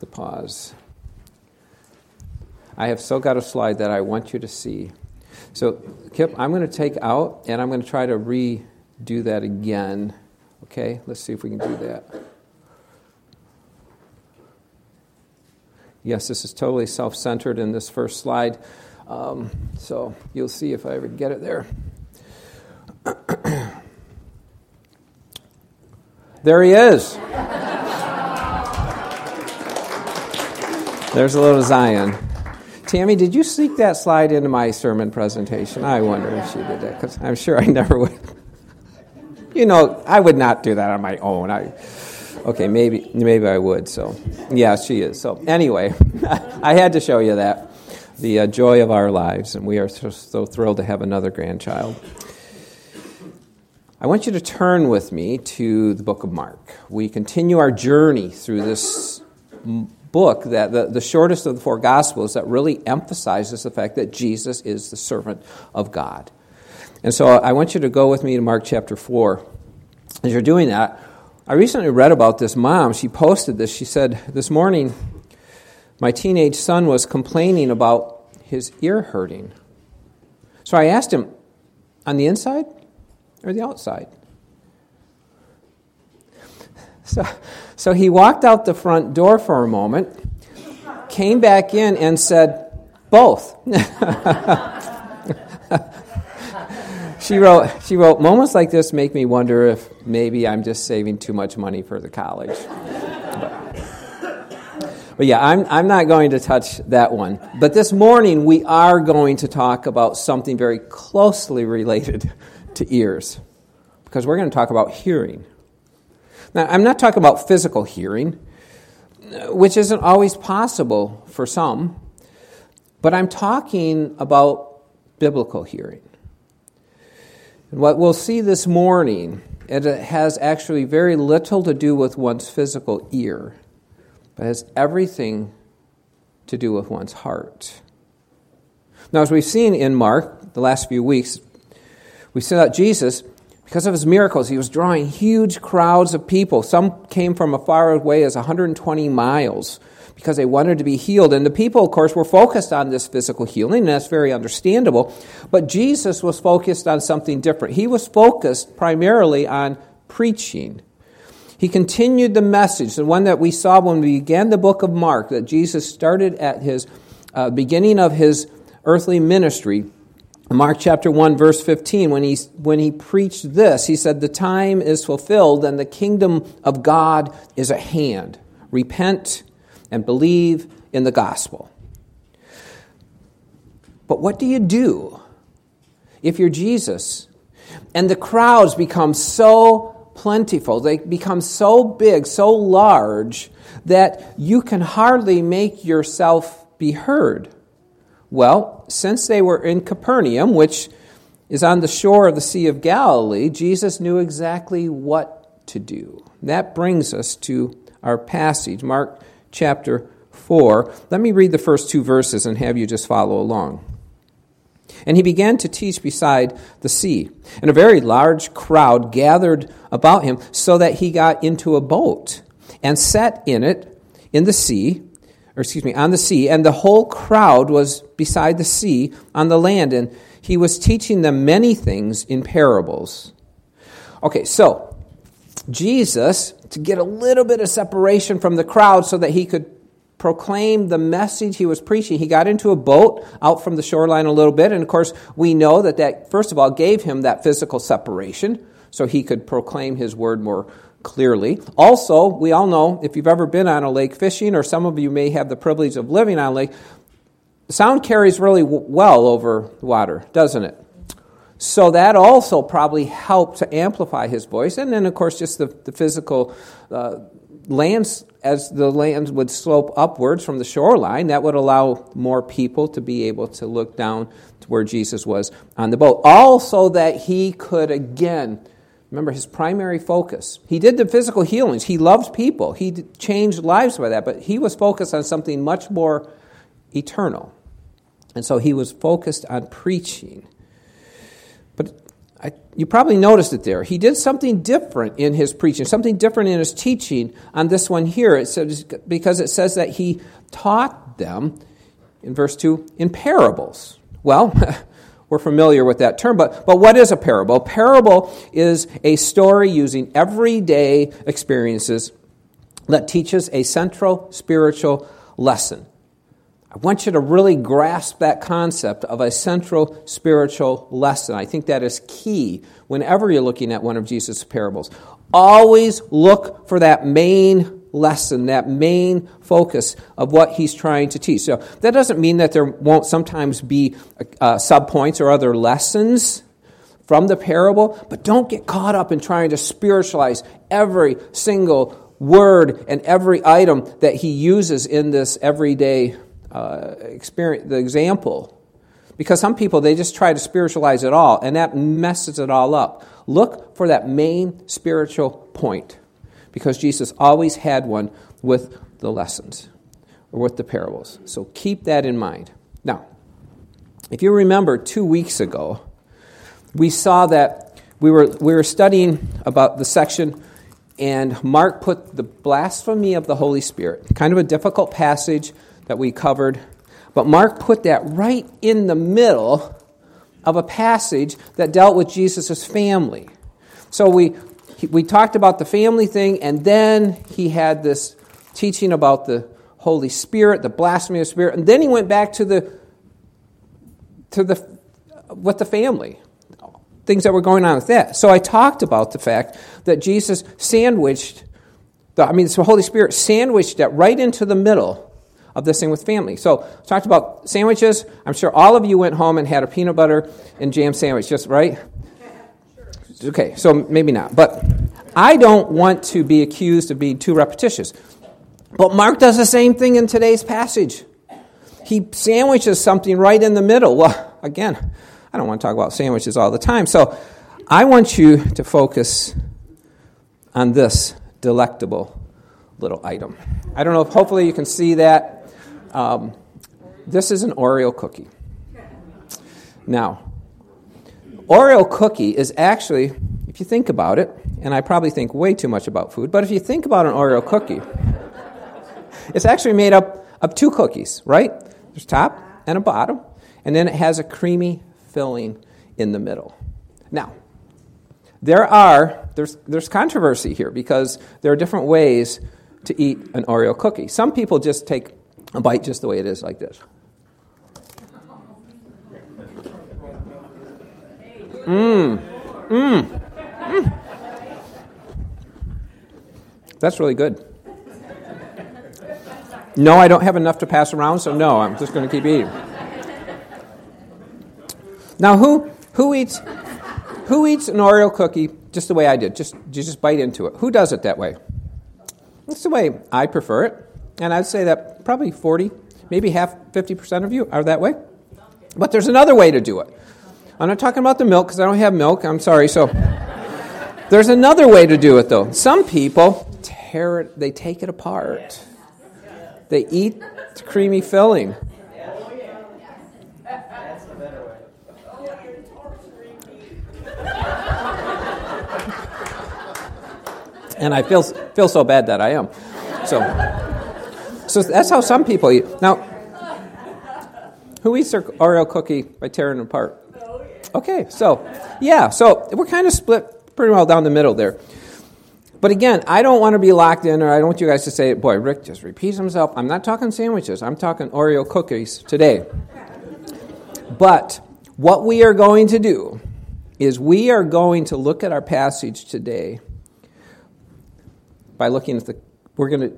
the pause. I have still got a slide that I want you to see. So, Kip, I'm going to take out and I'm going to try to redo that again. Okay, let's see if we can do that. Yes, this is totally self centered in this first slide. Um, so you'll see if I ever get it there. there he is. There's a little Zion. Tammy, did you sneak that slide into my sermon presentation? I wonder if she did that because I'm sure I never would. you know, I would not do that on my own. I, okay, maybe maybe I would. So, yeah, she is. So, anyway, I had to show you that the uh, joy of our lives, and we are so, so thrilled to have another grandchild. I want you to turn with me to the book of Mark. We continue our journey through this book that the, the shortest of the four gospels that really emphasizes the fact that Jesus is the servant of God. And so I want you to go with me to Mark chapter 4. As you're doing that, I recently read about this mom. She posted this. She said, This morning, my teenage son was complaining about his ear hurting. So I asked him, On the inside or the outside? So, so he walked out the front door for a moment, came back in, and said, Both. she wrote, she wrote, Moments like this make me wonder if maybe I'm just saving too much money for the college. But, yeah, I'm, I'm not going to touch that one. But this morning, we are going to talk about something very closely related to ears, because we're going to talk about hearing. Now, I'm not talking about physical hearing, which isn't always possible for some, but I'm talking about biblical hearing. And what we'll see this morning, it has actually very little to do with one's physical ear, but has everything to do with one's heart. Now, as we've seen in Mark the last few weeks, we see that Jesus because of his miracles, he was drawing huge crowds of people. Some came from as far away as 120 miles because they wanted to be healed. And the people, of course, were focused on this physical healing, and that's very understandable. But Jesus was focused on something different. He was focused primarily on preaching. He continued the message, the one that we saw when we began the book of Mark, that Jesus started at his uh, beginning of his earthly ministry Mark chapter 1 verse 15 when he when he preached this he said the time is fulfilled and the kingdom of God is at hand. Repent and believe in the gospel. But what do you do if you're Jesus and the crowds become so plentiful they become so big so large that you can hardly make yourself be heard well, since they were in Capernaum, which is on the shore of the Sea of Galilee, Jesus knew exactly what to do. That brings us to our passage, Mark chapter 4. Let me read the first two verses and have you just follow along. And he began to teach beside the sea. And a very large crowd gathered about him, so that he got into a boat and sat in it in the sea or excuse me, on the sea, and the whole crowd was beside the sea on the land, and he was teaching them many things in parables. Okay, so Jesus, to get a little bit of separation from the crowd so that he could proclaim the message he was preaching, he got into a boat out from the shoreline a little bit, and of course, we know that that, first of all, gave him that physical separation so he could proclaim his word more clearly. Also, we all know if you've ever been on a lake fishing, or some of you may have the privilege of living on a lake, sound carries really well over water, doesn't it? So that also probably helped to amplify his voice. And then, of course, just the, the physical uh, lands, as the lands would slope upwards from the shoreline, that would allow more people to be able to look down to where Jesus was on the boat. Also, that he could again Remember his primary focus. He did the physical healings. He loved people. He changed lives by that, but he was focused on something much more eternal. And so he was focused on preaching. But I, you probably noticed it there. He did something different in his preaching, something different in his teaching on this one here. It says, because it says that he taught them, in verse 2, in parables. Well, we're familiar with that term, but, but what is a parable? A parable is a story using everyday experiences that teaches a central spiritual lesson. I want you to really grasp that concept of a central spiritual lesson. I think that is key whenever you're looking at one of Jesus' parables. Always look for that main lesson, that main focus of what he's trying to teach. So that doesn't mean that there won't sometimes be uh, subpoints or other lessons from the parable, but don't get caught up in trying to spiritualize every single word and every item that he uses in this everyday uh, experience, the example. Because some people, they just try to spiritualize it all, and that messes it all up. Look for that main spiritual point, because Jesus always had one with the lessons or with the parables. So keep that in mind. Now, if you remember two weeks ago, we saw that we were, we were studying about the section, and Mark put the blasphemy of the Holy Spirit, kind of a difficult passage that we covered. But Mark put that right in the middle of a passage that dealt with Jesus' family. So we, we talked about the family thing, and then he had this teaching about the Holy Spirit, the blasphemy of Spirit, and then he went back to the to the with the family, things that were going on with that. So I talked about the fact that Jesus sandwiched, the, I mean, the Holy Spirit sandwiched that right into the middle of this thing with family. So, I talked about sandwiches. I'm sure all of you went home and had a peanut butter and jam sandwich, just right? Okay, so maybe not. But I don't want to be accused of being too repetitious. But Mark does the same thing in today's passage. He sandwiches something right in the middle. Well, again, I don't want to talk about sandwiches all the time. So I want you to focus on this delectable little item. I don't know if hopefully you can see that. Um, this is an Oreo cookie. Now, Oreo cookie is actually, if you think about it, and I probably think way too much about food, but if you think about an Oreo cookie, it's actually made up of two cookies, right? There's top and a bottom, and then it has a creamy filling in the middle. Now, there are there's there's controversy here because there are different ways to eat an Oreo cookie. Some people just take a bite just the way it is, like this. Mmm. Mmm. Mm. That's really good. No, I don't have enough to pass around, so no, I'm just going to keep eating. Now, who who eats who eats an Oreo cookie just the way I did? Just you just bite into it. Who does it that way? That's the way I prefer it. And I'd say that probably 40, maybe half, 50% of you are that way. But there's another way to do it. I'm not talking about the milk because I don't have milk. I'm sorry. So there's another way to do it, though. Some people tear it, they take it apart. They eat the creamy filling. and I feel feel so bad that I am. So so that's how some people eat. Now, who eats their Oreo cookie by tearing it apart? Okay, so yeah, so we're kind of split pretty well down the middle there. But again, I don't want to be locked in, or I don't want you guys to say, boy, Rick just repeats himself. I'm not talking sandwiches, I'm talking Oreo cookies today. But what we are going to do is we are going to look at our passage today by looking at the, we're going to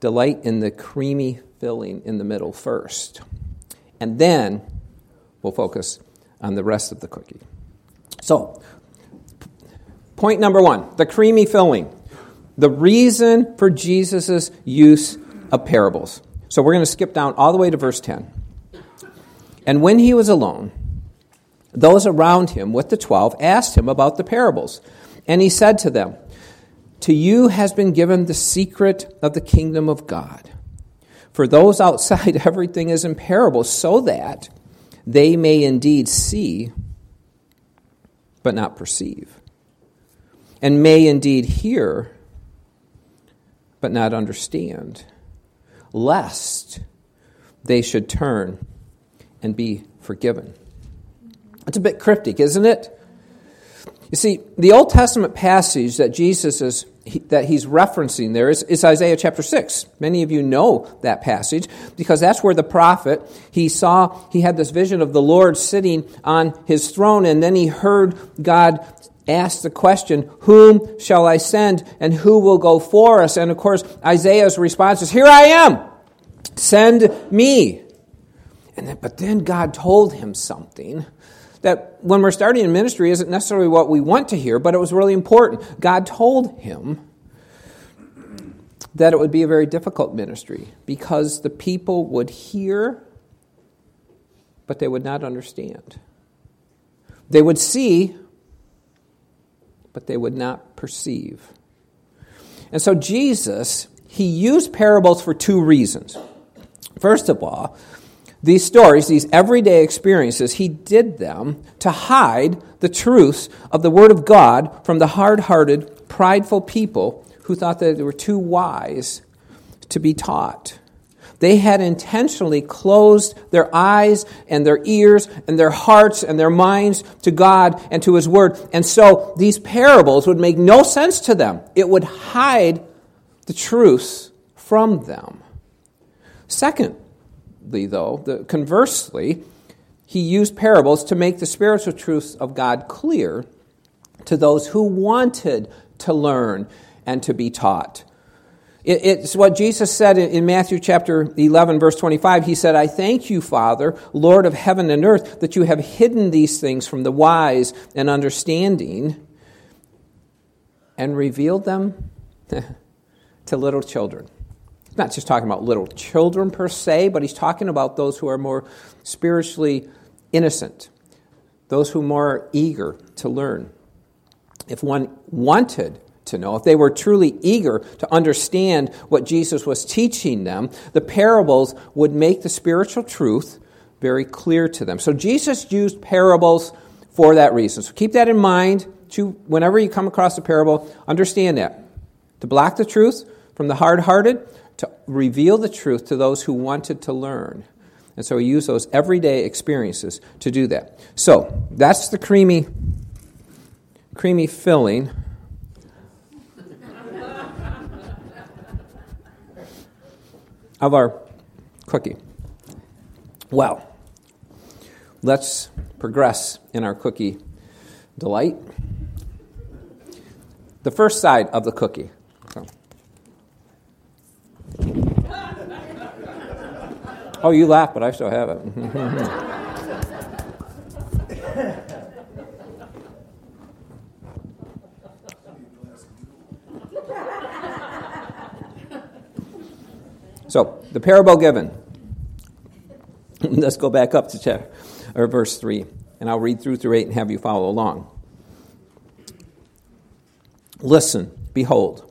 delight in the creamy filling in the middle first. And then we'll focus on the rest of the cookie. So, point number one the creamy filling. The reason for Jesus' use of parables. So, we're going to skip down all the way to verse 10. And when he was alone, those around him with the twelve asked him about the parables. And he said to them, to you has been given the secret of the kingdom of God. For those outside, everything is in parables, so that they may indeed see but not perceive, and may indeed hear, but not understand, lest they should turn and be forgiven. It's a bit cryptic, isn't it? You see, the Old Testament passage that Jesus is that he's referencing there is, is Isaiah chapter 6. Many of you know that passage because that's where the prophet, he saw, he had this vision of the Lord sitting on his throne, and then he heard God ask the question, Whom shall I send and who will go for us? And of course, Isaiah's response is, Here I am, send me. And then, but then God told him something that when we're starting in ministry isn't necessarily what we want to hear, but it was really important. God told him that it would be a very difficult ministry because the people would hear, but they would not understand. They would see, but they would not perceive. And so Jesus, he used parables for two reasons. First of all, these stories, these everyday experiences, he did them to hide the truths of the Word of God from the hard hearted, prideful people who thought that they were too wise to be taught. They had intentionally closed their eyes and their ears and their hearts and their minds to God and to His Word. And so these parables would make no sense to them. It would hide the truths from them. Second, though, the, conversely, he used parables to make the spiritual truths of God clear to those who wanted to learn and to be taught. It, it's what Jesus said in Matthew chapter 11, verse 25. He said, I thank you, Father, Lord of heaven and earth, that you have hidden these things from the wise and understanding and revealed them to little children not just talking about little children per se, but he's talking about those who are more spiritually innocent, those who are more eager to learn. If one wanted to know, if they were truly eager to understand what Jesus was teaching them, the parables would make the spiritual truth very clear to them. So Jesus used parables for that reason. So keep that in mind. To, whenever you come across a parable, understand that. To block the truth from the hard hearted, to reveal the truth to those who wanted to learn. And so he used those everyday experiences to do that. So that's the creamy, creamy filling. of our cookie. Well, let's progress in our cookie delight. The first side of the cookie Oh, you laugh, but I still have it. so, the parable given. Let's go back up to chapter, or verse 3, and I'll read through through 8 and have you follow along. Listen, behold,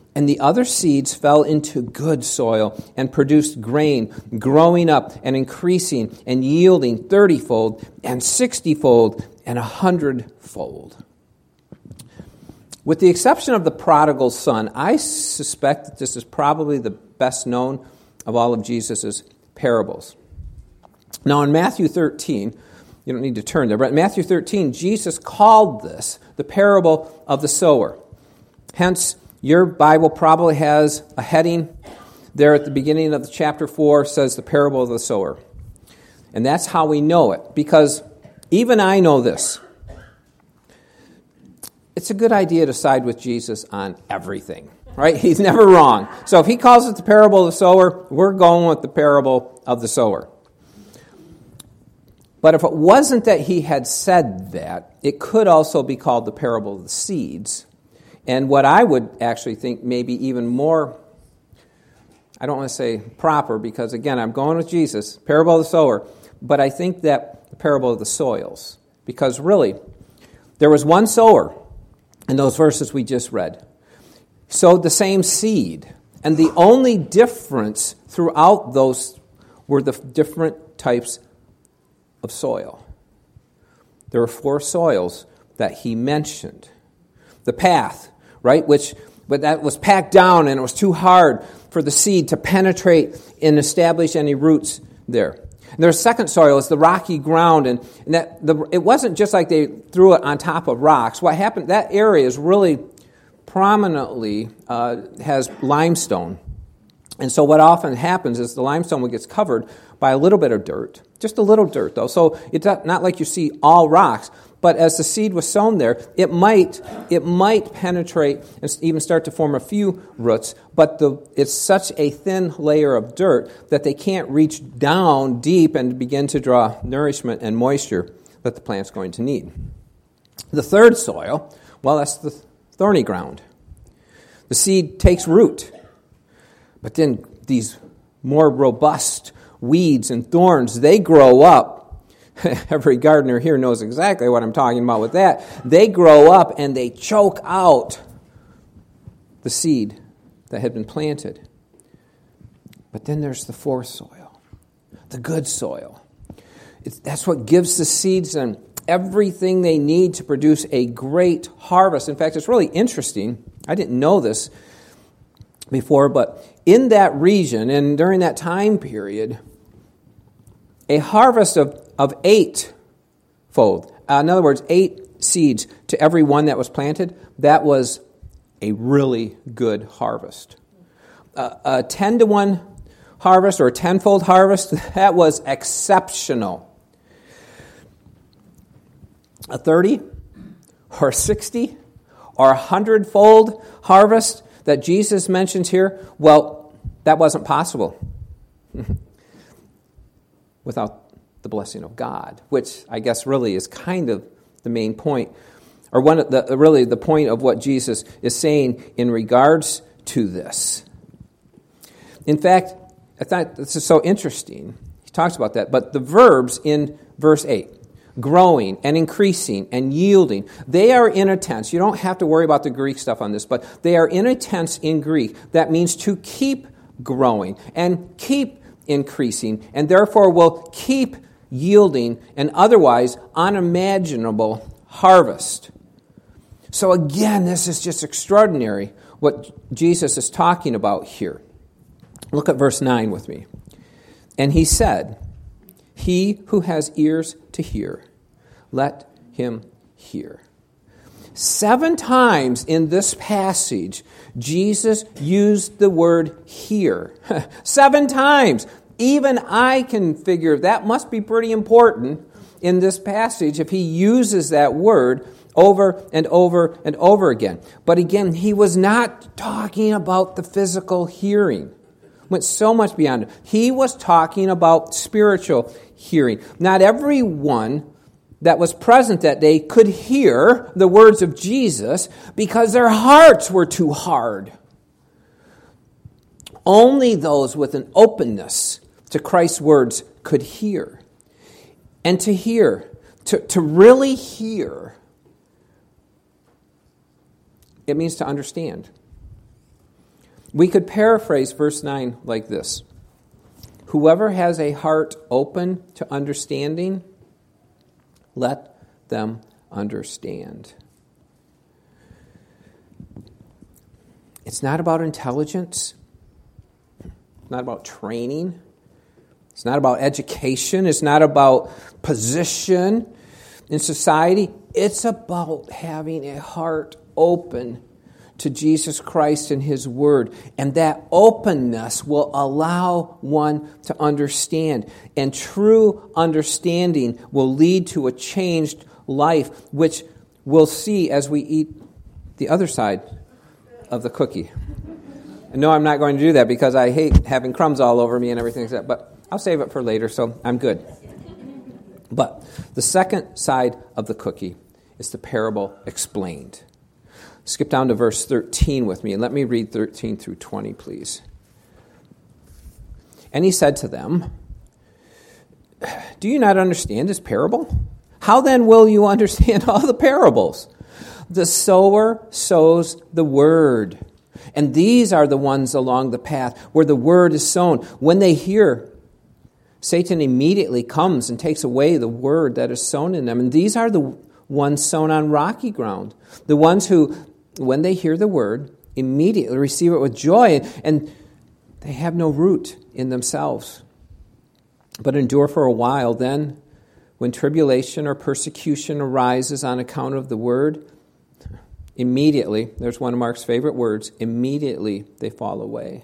And the other seeds fell into good soil and produced grain, growing up and increasing and yielding thirtyfold and sixtyfold and a hundredfold. With the exception of the prodigal son, I suspect that this is probably the best known of all of Jesus' parables. Now, in Matthew 13, you don't need to turn there, but in Matthew 13, Jesus called this the parable of the sower. Hence, your Bible probably has a heading there at the beginning of the chapter 4 says the parable of the sower. And that's how we know it because even I know this. It's a good idea to side with Jesus on everything, right? He's never wrong. So if he calls it the parable of the sower, we're going with the parable of the sower. But if it wasn't that he had said that, it could also be called the parable of the seeds and what I would actually think maybe even more I don't want to say proper because, again, I'm going with Jesus, parable of the sower, but I think that the parable of the soils. Because really, there was one sower in those verses we just read, sowed the same seed. And the only difference throughout those were the different types of soil. There were four soils that he mentioned. The path, right, which but that was packed down and it was too hard for the seed to penetrate and establish any roots there. And their second soil is the rocky ground, and, and that the, it wasn't just like they threw it on top of rocks. What happened? That area is really prominently uh, has limestone, and so what often happens is the limestone gets covered by a little bit of dirt, just a little dirt though. So it's not like you see all rocks, but as the seed was sown there, it might, it might penetrate and even start to form a few roots, but the, it's such a thin layer of dirt that they can't reach down deep and begin to draw nourishment and moisture that the plant's going to need. The third soil, well, that's the thorny ground. The seed takes root, but then these more robust weeds and thorns, they grow up every gardener here knows exactly what I'm talking about with that. They grow up and they choke out the seed that had been planted. But then there's the fourth soil, the good soil. It's, that's what gives the seeds and everything they need to produce a great harvest. In fact, it's really interesting. I didn't know this before, but in that region and during that time period, a harvest of of eightfold. Uh, in other words, eight seeds to every one that was planted. That was a really good harvest. Uh, a 10 to 1 harvest or a tenfold harvest, that was exceptional. A 30 or 60 or a hundredfold harvest that Jesus mentions here, well, that wasn't possible without the blessing of God, which I guess really is kind of the main point, or one of the, really the point of what Jesus is saying in regards to this. In fact, I thought this is so interesting. He talks about that, but the verbs in verse 8 growing and increasing and yielding. They are in a tense. You don't have to worry about the Greek stuff on this, but they are in a tense in Greek that means to keep growing and keep increasing, and therefore will keep yielding an otherwise unimaginable harvest. So, again, this is just extraordinary what Jesus is talking about here. Look at verse 9 with me. And he said, He who has ears to hear, let him hear. Seven times in this passage, Jesus used the word hear. Seven times. Even I can figure that must be pretty important in this passage if he uses that word over and over and over again. But again, he was not talking about the physical hearing. Went so much beyond it. He was talking about spiritual hearing. Not everyone that was present that day could hear the words of Jesus because their hearts were too hard. Only those with an openness to Christ's words could hear. And to hear, to, to really hear, it means to understand. We could paraphrase verse 9 like this Whoever has a heart open to understanding, let them understand. It's not about intelligence, not about training. It's not about education, it's not about position in society. It's about having a heart open to Jesus Christ and His Word. And that openness will allow one to understand. And true understanding will lead to a changed life, which we'll see as we eat the other side of the cookie. And no, I'm not going to do that because I hate having crumbs all over me and everything like that. But I'll save it for later, so I'm good. But the second side of the cookie is the parable explained. Skip down to verse 13 with me, and let me read 13 through 20, please. And he said to them, Do you not understand this parable? How then will you understand all the parables? The sower sows the word. And these are the ones along the path where the word is sown. When they hear, Satan immediately comes and takes away the word that is sown in them. And these are the ones sown on rocky ground. The ones who, when they hear the word, immediately receive it with joy and they have no root in themselves, but endure for a while. Then, when tribulation or persecution arises on account of the word, immediately, there's one of Mark's favorite words, immediately they fall away.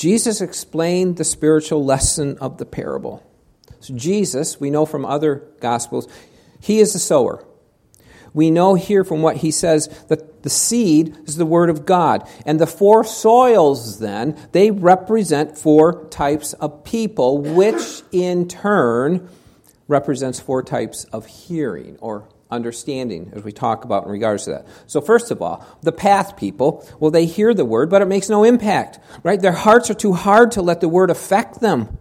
Jesus explained the spiritual lesson of the parable. So, Jesus, we know from other Gospels, he is the sower. We know here from what he says that the seed is the word of God. And the four soils, then, they represent four types of people, which in turn represents four types of hearing or understanding, as we talk about in regards to that. So, first of all, the path people, well, they hear the word, but it makes no impact, right? Their hearts are too hard to let the word affect them.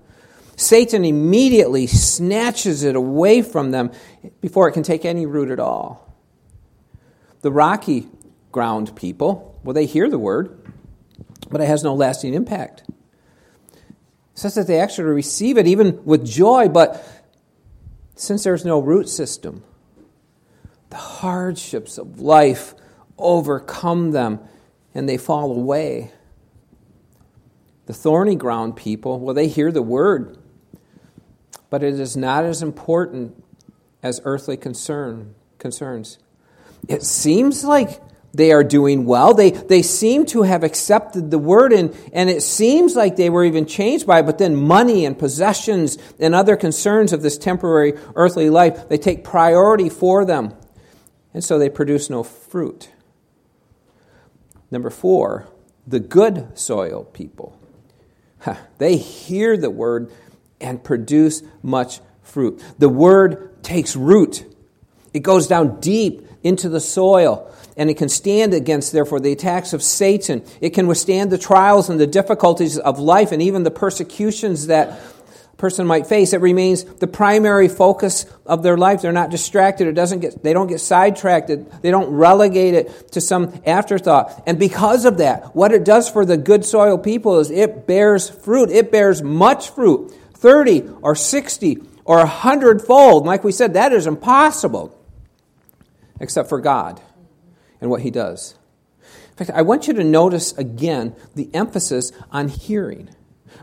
Satan immediately snatches it away from them before it can take any root at all. The rocky ground people, well, they hear the word, but it has no lasting impact. It says that they actually receive it even with joy, but since there's no root system, the hardships of life overcome them and they fall away. The thorny ground people, well, they hear the word, but it is not as important as earthly concern, concerns. It seems like they are doing well. They, they seem to have accepted the word, and, and it seems like they were even changed by it, but then money and possessions and other concerns of this temporary earthly life, they take priority for them. And so they produce no fruit. Number four, the good soil people. They hear the word, and produce much fruit. The word takes root, it goes down deep into the soil, and it can stand against, therefore, the attacks of Satan. It can withstand the trials and the difficulties of life and even the persecutions that person might face it remains the primary focus of their life they're not distracted it doesn't get they don't get sidetracked they don't relegate it to some afterthought and because of that what it does for the good soil people is it bears fruit it bears much fruit 30 or 60 or a hundredfold. Like we said, that is impossible except for God and what He does. In fact, I want you to notice again the emphasis on hearing.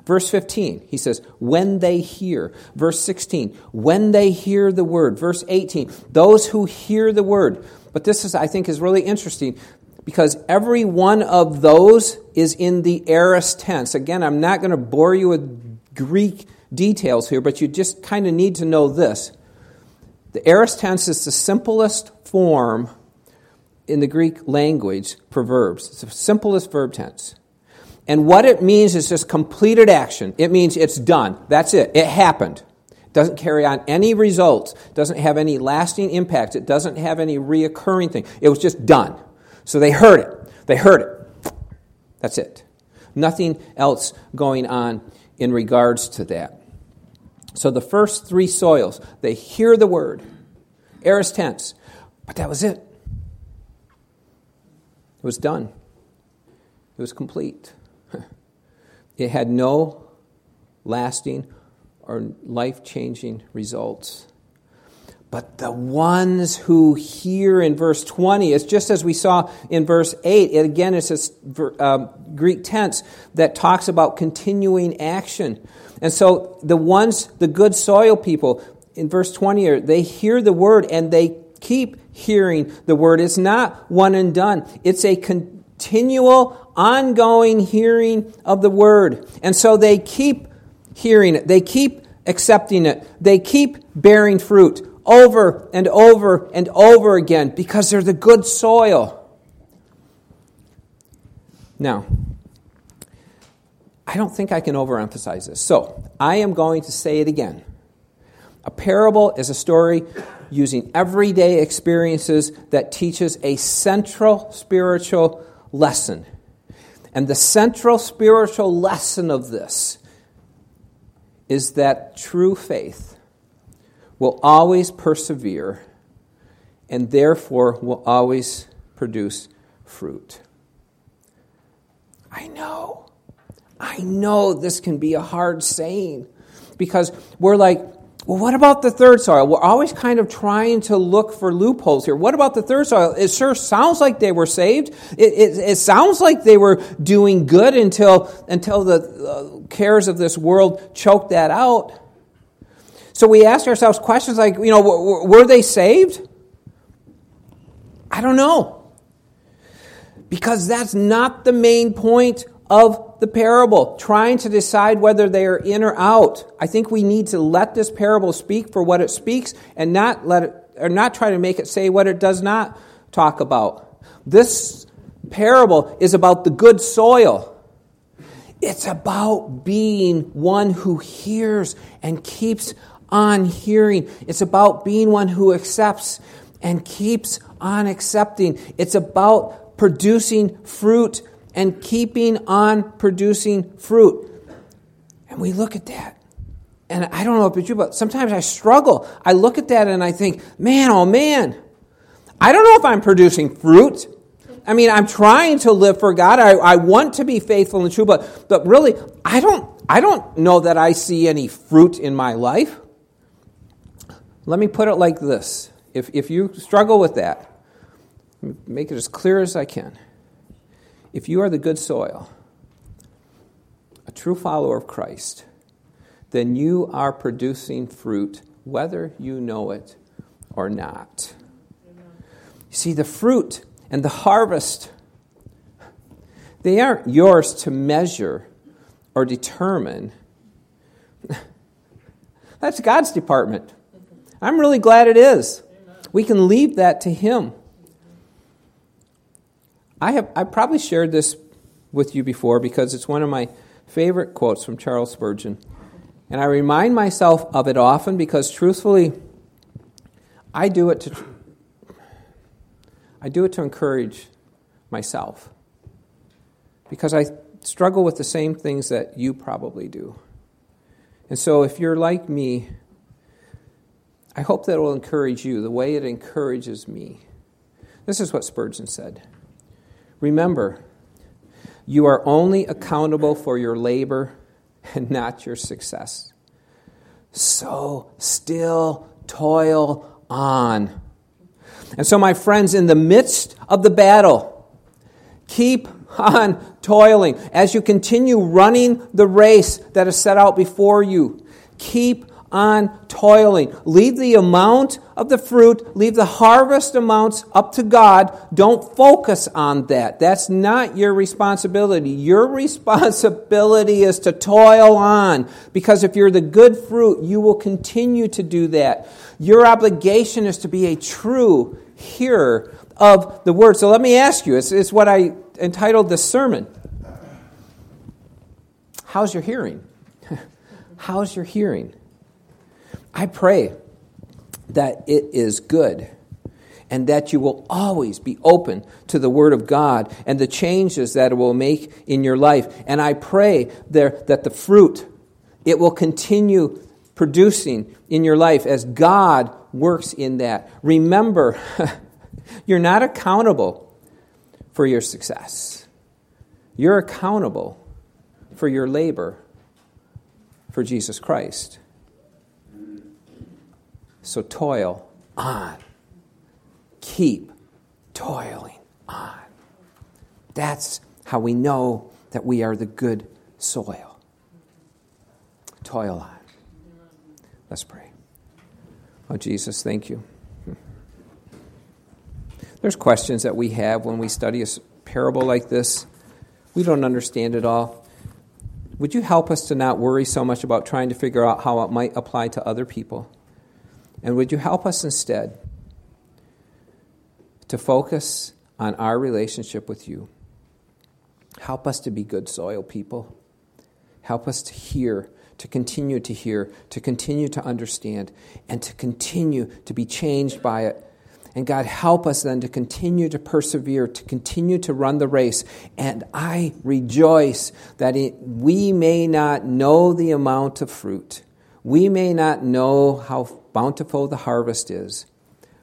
Verse 15, he says, when they hear. Verse 16, when they hear the word. Verse 18, those who hear the word. But this is, I think, is really interesting because every one of those is in the aorist tense. Again, I'm not going to bore you with Greek details here, but you just kind of need to know this. The aorist tense is the simplest form in the Greek language for verbs. It's the simplest verb tense. And what it means is just completed action. It means it's done. That's it. It happened. It doesn't carry on any results. Doesn't have any lasting impact. It doesn't have any reoccurring thing. It was just done. So they heard it. They heard it. That's it. Nothing else going on in regards to that. So the first three soils, they hear the word, aorist tense, but that was it. It was done. It was complete. It had no lasting or life changing results. But the ones who hear in verse 20, it's just as we saw in verse 8. It, again, it's a um, Greek tense that talks about continuing action. And so the ones, the good soil people, in verse 20, they hear the word and they keep hearing the word. It's not one and done, it's a continual, ongoing hearing of the word. And so they keep hearing it, they keep accepting it, they keep bearing fruit over and over and over again because they're the good soil. Now, I don't think I can overemphasize this. So, I am going to say it again. A parable is a story using everyday experiences that teaches a central spiritual lesson. And the central spiritual lesson of this is that true faith will always persevere and therefore will always produce fruit. I know. I know this can be a hard saying because we're like, well, what about the third soil? We're always kind of trying to look for loopholes here. What about the third soil? It sure sounds like they were saved. It, it, it sounds like they were doing good until, until the uh, cares of this world choked that out. So we ask ourselves questions like, you know, were, were they saved? I don't know. Because that's not the main point of the parable, trying to decide whether they are in or out. I think we need to let this parable speak for what it speaks and not let it or not try to make it say what it does not talk about. This parable is about the good soil. It's about being one who hears and keeps on hearing. It's about being one who accepts and keeps on accepting. It's about producing fruit and keeping on producing fruit. And we look at that. And I don't know if it's you, but sometimes I struggle. I look at that and I think, man, oh man, I don't know if I'm producing fruit. I mean, I'm trying to live for God. I, I want to be faithful and true, but, but really, I don't, I don't know that I see any fruit in my life. Let me put it like this. If, if you struggle with that, make it as clear as I can. If you are the good soil, a true follower of Christ, then you are producing fruit whether you know it or not. You see, the fruit and the harvest, they aren't yours to measure or determine. That's God's department. I'm really glad it is. We can leave that to Him. I have I probably shared this with you before because it's one of my favorite quotes from Charles Spurgeon. And I remind myself of it often because truthfully I do it to I do it to encourage myself. Because I struggle with the same things that you probably do. And so if you're like me, I hope that it will encourage you the way it encourages me. This is what Spurgeon said. Remember, you are only accountable for your labor and not your success. So still toil on. And so, my friends, in the midst of the battle, keep on toiling. As you continue running the race that is set out before you, keep on toiling. Leave the amount of the fruit, leave the harvest amounts up to God. Don't focus on that. That's not your responsibility. Your responsibility is to toil on because if you're the good fruit, you will continue to do that. Your obligation is to be a true hearer of the word. So let me ask you it's, it's what I entitled this sermon. How's your hearing? How's your hearing? I pray that it is good and that you will always be open to the Word of God and the changes that it will make in your life. And I pray there that the fruit, it will continue producing in your life as God works in that. Remember, you're not accountable for your success. You're accountable for your labor for Jesus Christ. So toil on. Keep toiling on. That's how we know that we are the good soil. Toil on. Let's pray. Oh, Jesus, thank you. There's questions that we have when we study a parable like this. We don't understand it all. Would you help us to not worry so much about trying to figure out how it might apply to other people? And would you help us instead to focus on our relationship with you? Help us to be good soil people. Help us to hear, to continue to hear, to continue to understand, and to continue to be changed by it and God, help us then to continue to persevere, to continue to run the race. And I rejoice that it, we may not know the amount of fruit, we may not know how bountiful the harvest is,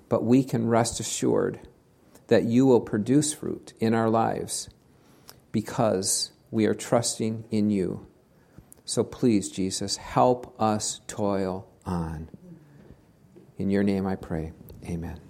but we can rest assured that you will produce fruit in our lives because we are trusting in you. So please, Jesus, help us toil on. In your name I pray. Amen.